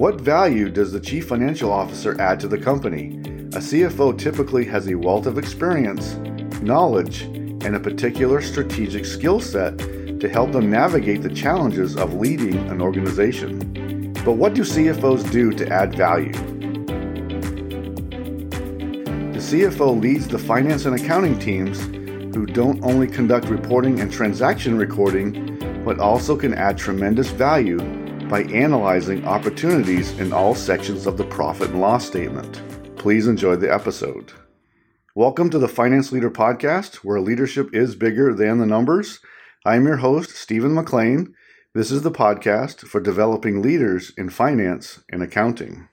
What value does the Chief Financial Officer add to the company? A CFO typically has a wealth of experience, knowledge, and a particular strategic skill set to help them navigate the challenges of leading an organization. But what do CFOs do to add value? The CFO leads the finance and accounting teams who don't only conduct reporting and transaction recording, but also can add tremendous value by analyzing opportunities in all sections of the profit and loss statement. Please enjoy the episode. Welcome to the Finance Leader Podcast, where leadership is bigger than the numbers. I'm your host, Stephen McLain. This is the podcast for developing leaders in finance and accounting.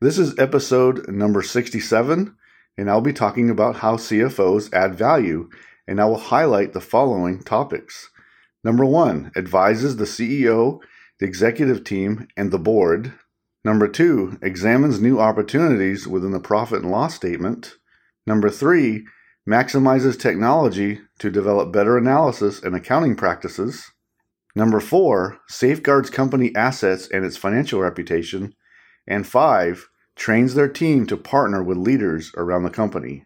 This is episode number 67, and I'll be talking about how CFOs add value, and I will highlight the following topics. Number one, advises the CEO, the executive team, and the board. Number two, examines new opportunities within the profit and loss statement. Number three, maximizes technology to develop better analysis and accounting practices. Number four, safeguards company assets and its financial reputation. And five, trains their team to partner with leaders around the company.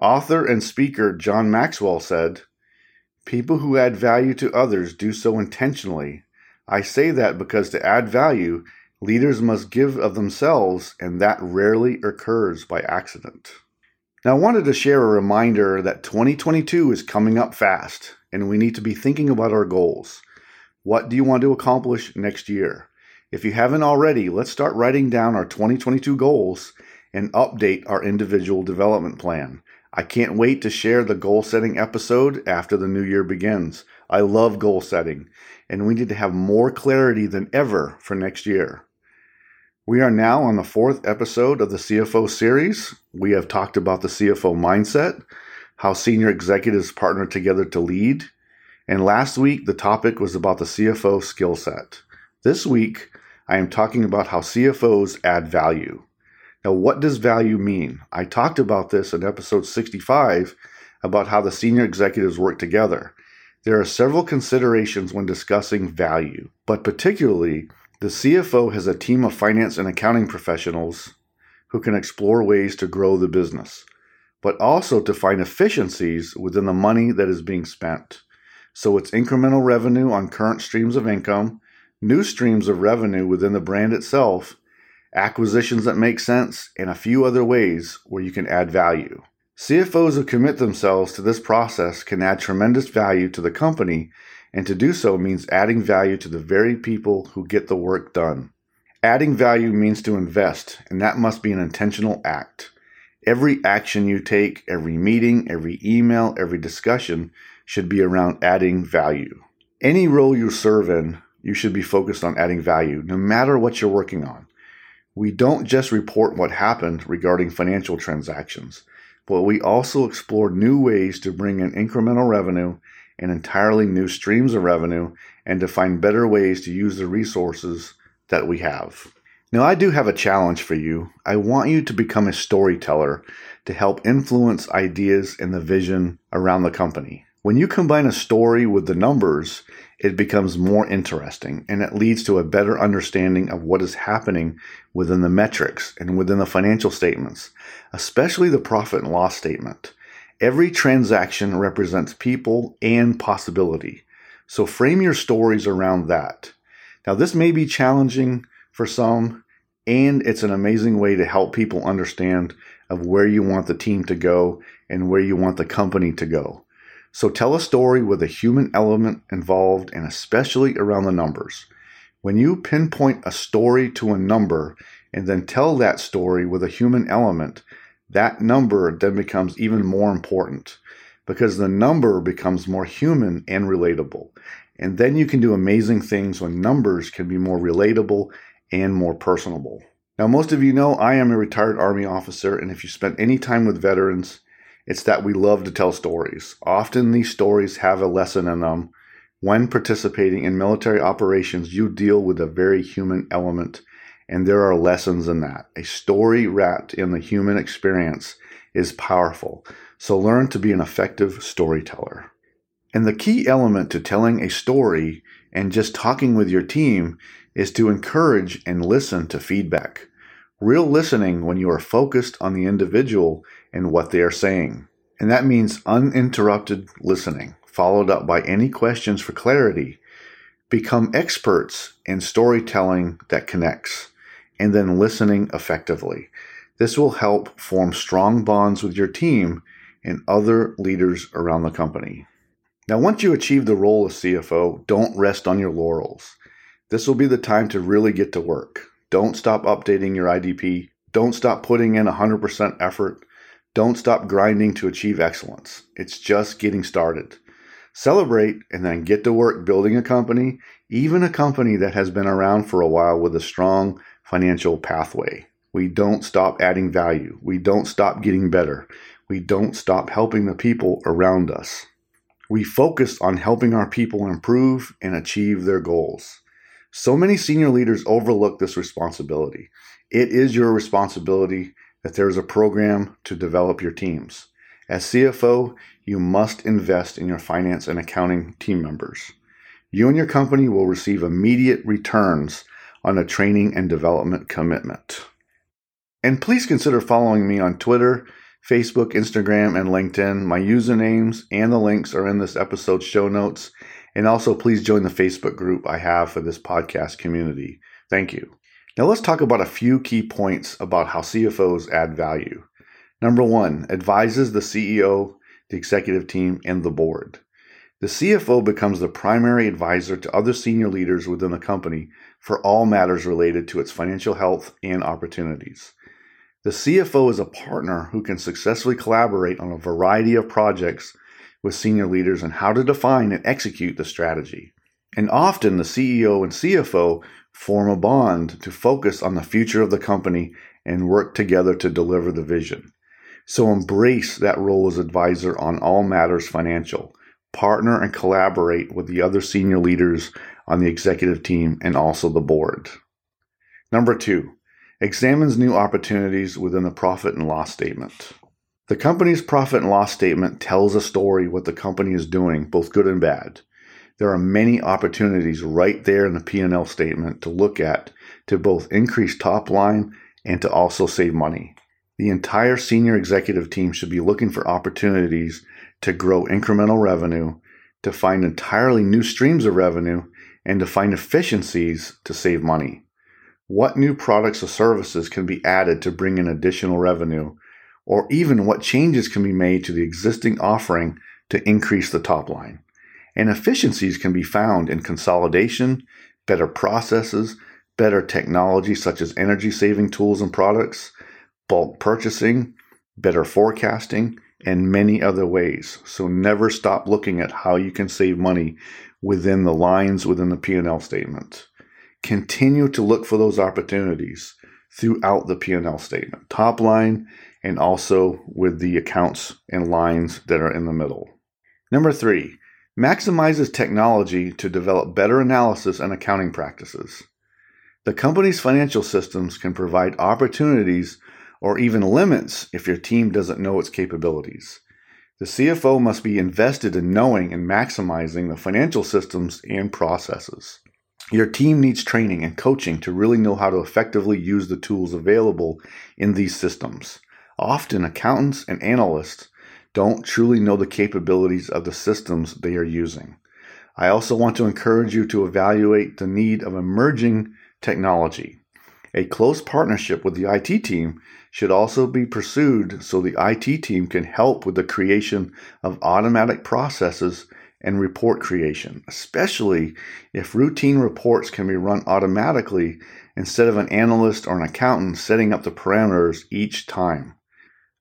Author and speaker John Maxwell said, People who add value to others do so intentionally. I say that because to add value, leaders must give of themselves, and that rarely occurs by accident. Now, I wanted to share a reminder that 2022 is coming up fast, and we need to be thinking about our goals. What do you want to accomplish next year? If you haven't already, let's start writing down our 2022 goals and update our individual development plan. I can't wait to share the goal setting episode after the new year begins. I love goal setting, and we need to have more clarity than ever for next year. We are now on the fourth episode of the CFO series. We have talked about the CFO mindset, how senior executives partner together to lead, and last week the topic was about the CFO skill set. This week, I am talking about how CFOs add value. Now, what does value mean? I talked about this in episode 65 about how the senior executives work together. There are several considerations when discussing value, but particularly, the CFO has a team of finance and accounting professionals who can explore ways to grow the business, but also to find efficiencies within the money that is being spent. So it's incremental revenue on current streams of income, new streams of revenue within the brand itself, acquisitions that make sense, and a few other ways where you can add value. CFOs who commit themselves to this process can add tremendous value to the company, and to do so means adding value to the very people who get the work done. Adding value means to invest, and that must be an intentional act. Every action you take, every meeting, every email, every discussion should be around adding value. Any role you serve in, you should be focused on adding value, no matter what you're working on. We don't just report what happened regarding financial transactions, but we also explored new ways to bring in incremental revenue and entirely new streams of revenue and to find better ways to use the resources that we have. Now, I do have a challenge for you. I want you to become a storyteller to help influence ideas and the vision around the company. When you combine a story with the numbers, it becomes more interesting and it leads to a better understanding of what is happening within the metrics and within the financial statements, especially the profit and loss statement. Every transaction represents people and possibility. So frame your stories around that. Now, this may be challenging for some, and it's an amazing way to help people understand of where you want the team to go and where you want the company to go. So tell a story with a human element involved and especially around the numbers. When you pinpoint a story to a number and then tell that story with a human element, that number then becomes even more important because the number becomes more human and relatable. And then you can do amazing things when numbers can be more relatable and more personable. Now, most of you know I am a retired Army officer, and if you spent any time with veterans, it's that we love to tell stories. Often these stories have a lesson in them. When participating in military operations, you deal with a very human element, and there are lessons in that. A story wrapped in the human experience is powerful. So learn to be an effective storyteller. And the key element to telling a story and just talking with your team is to encourage and listen to feedback. Real listening when you are focused on the individual and what they are saying. And that means uninterrupted listening, followed up by any questions for clarity. Become experts in storytelling that connects, and then listening effectively. This will help form strong bonds with your team and other leaders around the company. Now, once you achieve the role of CFO, don't rest on your laurels. This will be the time to really get to work. Don't stop updating your IDP. Don't stop putting in 100% effort. Don't stop grinding to achieve excellence. It's just getting started. Celebrate and then get to work building a company, even a company that has been around for a while with a strong financial pathway. We don't stop adding value. We don't stop getting better. We don't stop helping the people around us. We focus on helping our people improve and achieve their goals. So many senior leaders overlook this responsibility. It is your responsibility that there is a program to develop your teams. As CFO, you must invest in your finance and accounting team members. You and your company will receive immediate returns on a training and development commitment. And please consider following me on Twitter Facebook, Instagram, and LinkedIn. My usernames and the links are in this episode's show notes. And also, please join the Facebook group I have for this podcast community. Thank you. Now, let's talk about a few key points about how CFOs add value. Number one, advises the CEO, the executive team, and the board. The CFO becomes the primary advisor to other senior leaders within the company for all matters related to its financial health and opportunities. The CFO is a partner who can successfully collaborate on a variety of projects with senior leaders on how to define and execute the strategy. And often the CEO and CFO form a bond to focus on the future of the company and work together to deliver the vision. So embrace that role as advisor on all matters financial. Partner and collaborate with the other senior leaders on the executive team and also the board. Number two, examines new opportunities within the profit and loss statement. The company's profit and loss statement tells a story what the company is doing, both good and bad. There are many opportunities right there in the P&L statement to look at to both increase top line and to also save money. The entire senior executive team should be looking for opportunities to grow incremental revenue, to find entirely new streams of revenue, and to find efficiencies to save money. What new products or services can be added to bring in additional revenue, or even what changes can be made to the existing offering to increase the top line. And efficiencies can be found in consolidation, better processes, better technology such as energy saving tools and products, bulk purchasing, better forecasting, and many other ways. So never stop looking at how you can save money within the lines within the P&L statement continue to look for those opportunities throughout the P&L statement, top line and also with the accounts and lines that are in the middle. Number 3, maximizes technology to develop better analysis and accounting practices. The company's financial systems can provide opportunities or even limits if your team doesn't know its capabilities. The CFO must be invested in knowing and maximizing the financial systems and processes. Your team needs training and coaching to really know how to effectively use the tools available in these systems. Often, accountants and analysts don't truly know the capabilities of the systems they are using. I also want to encourage you to evaluate the need of emerging technology. A close partnership with the IT team should also be pursued so the IT team can help with the creation of automatic processes and report creation, especially if routine reports can be run automatically instead of an analyst or an accountant setting up the parameters each time.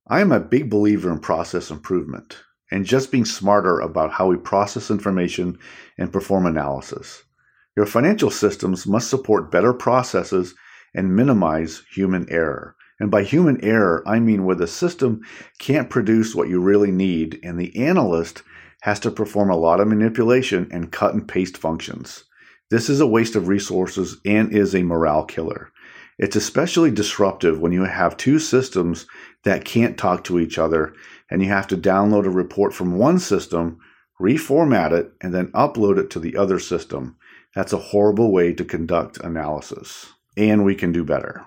I am a big believer in process improvement and just being smarter about how we process information and perform analysis. Your financial systems must support better processes and minimize human error. And by human error, I mean where the system can't produce what you really need and the analyst has to perform a lot of manipulation and cut and paste functions. This is a waste of resources and is a morale killer. It's especially disruptive when you have two systems that can't talk to each other and you have to download a report from one system, reformat it, and then upload it to the other system. That's a horrible way to conduct analysis, and we can do better.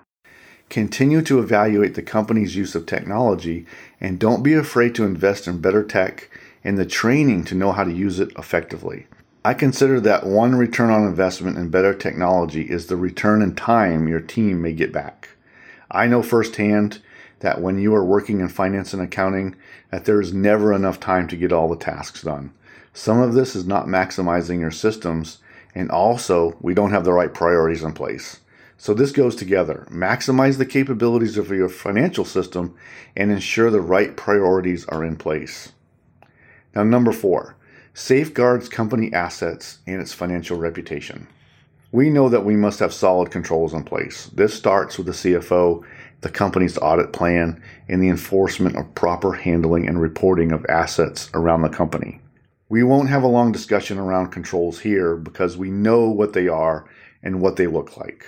Continue to evaluate the company's use of technology and don't be afraid to invest in better tech and the training to know how to use it effectively. I consider that one return on investment in better technology is the return in time your team may get back. I know firsthand that when you are working in finance and accounting that there is never enough time to get all the tasks done. Some of this is not maximizing your systems and also we don't have the right priorities in place. So this goes together. Maximize the capabilities of your financial system and ensure the right priorities are in place. Now, number four, safeguards company assets and its financial reputation. We know that we must have solid controls in place. This starts with the CFO, the company's audit plan, and the enforcement of proper handling and reporting of assets around the company. We won't have a long discussion around controls here because we know what they are and what they look like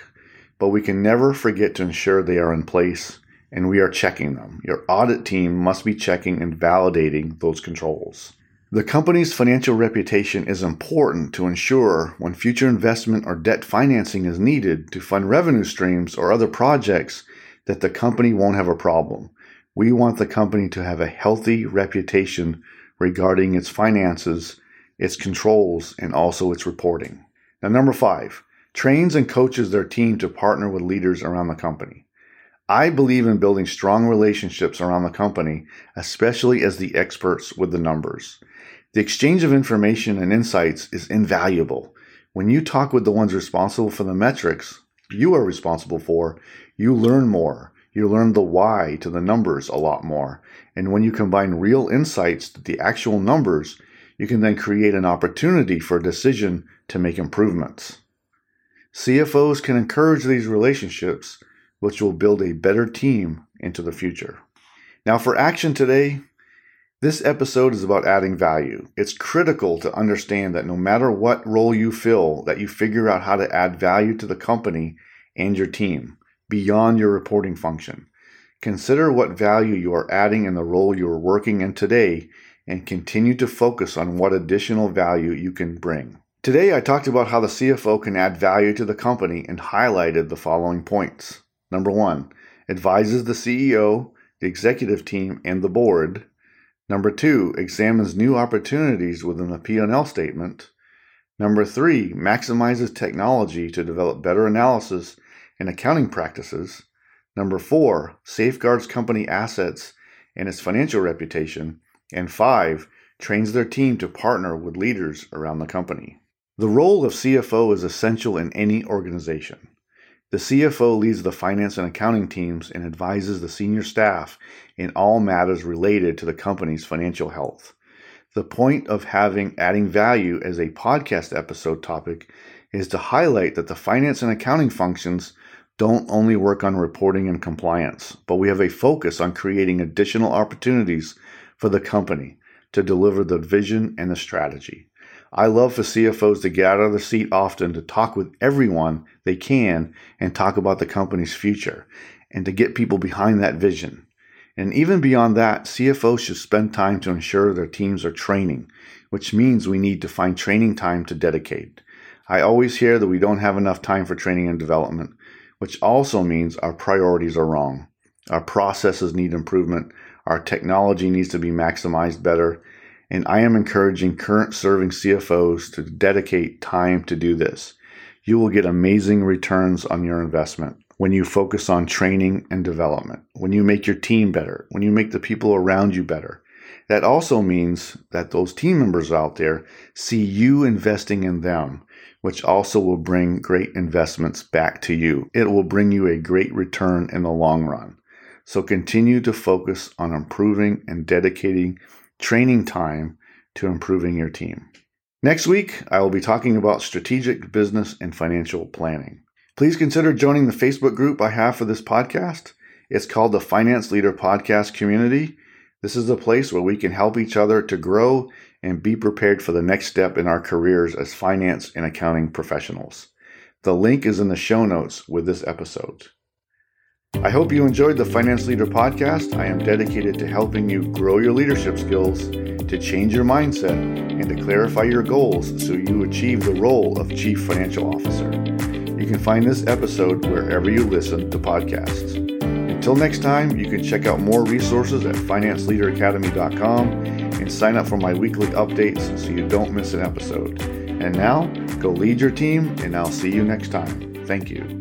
but we can never forget to ensure they are in place and we are checking them. Your audit team must be checking and validating those controls. The company's financial reputation is important to ensure when future investment or debt financing is needed to fund revenue streams or other projects that the company won't have a problem. We want the company to have a healthy reputation regarding its finances, its controls, and also its reporting. Now, number five, trains and coaches their team to partner with leaders around the company. I believe in building strong relationships around the company, especially as the experts with the numbers. The exchange of information and insights is invaluable. When you talk with the ones responsible for the metrics you are responsible for, you learn more. You learn the why to the numbers a lot more. And when you combine real insights to the actual numbers, you can then create an opportunity for a decision to make improvements. CFOs can encourage these relationships, which will build a better team into the future. Now, for action today, this episode is about adding value. It's critical to understand that no matter what role you fill, that you figure out how to add value to the company and your team beyond your reporting function. Consider what value you are adding in the role you are working in today and continue to focus on what additional value you can bring. Today, I talked about how the CFO can add value to the company and highlighted the following points. Number one, advises the CEO, the executive team, and the board. Number two, examines new opportunities within the P&L statement. Number three, maximizes technology to develop better analysis and accounting practices. Number four, safeguards company assets and its financial reputation. And five, trains their team to partner with leaders around the company. The role of CFO is essential in any organization. The CFO leads the finance and accounting teams and advises the senior staff in all matters related to the company's financial health. The point of having adding value as a podcast episode topic is to highlight that the finance and accounting functions don't only work on reporting and compliance, but we have a focus on creating additional opportunities for the company to deliver the vision and the strategy. I love for CFOs to get out of the seat often to talk with everyone they can and talk about the company's future and to get people behind that vision. And even beyond that, CFOs should spend time to ensure their teams are training, which means we need to find training time to dedicate. I always hear that we don't have enough time for training and development, which also means our priorities are wrong. Our processes need improvement, our technology needs to be maximized better, and I am encouraging current serving CFOs to dedicate time to do this. You will get amazing returns on your investment when you focus on training and development, when you make your team better, when you make the people around you better. That also means that those team members out there see you investing in them, which also will bring great investments back to you. It will bring you a great return in the long run. So continue to focus on improving and dedicating training time to improving your team. Next week, I will be talking about strategic business and financial planning. Please consider joining the Facebook group I have for this podcast. It's called the Finance Leader Podcast Community. This is a place where we can help each other to grow and be prepared for the next step in our careers as finance and accounting professionals. The link is in the show notes with this episode. I hope you enjoyed the Finance Leader podcast. I am dedicated to helping you grow your leadership skills, to change your mindset, and to clarify your goals so you achieve the role of Chief Financial Officer. You can find this episode wherever you listen to podcasts. Until next time, you can check out more resources at financeleaderacademy.com and sign up for my weekly updates so you don't miss an episode. And now, go lead your team, and I'll see you next time. Thank you.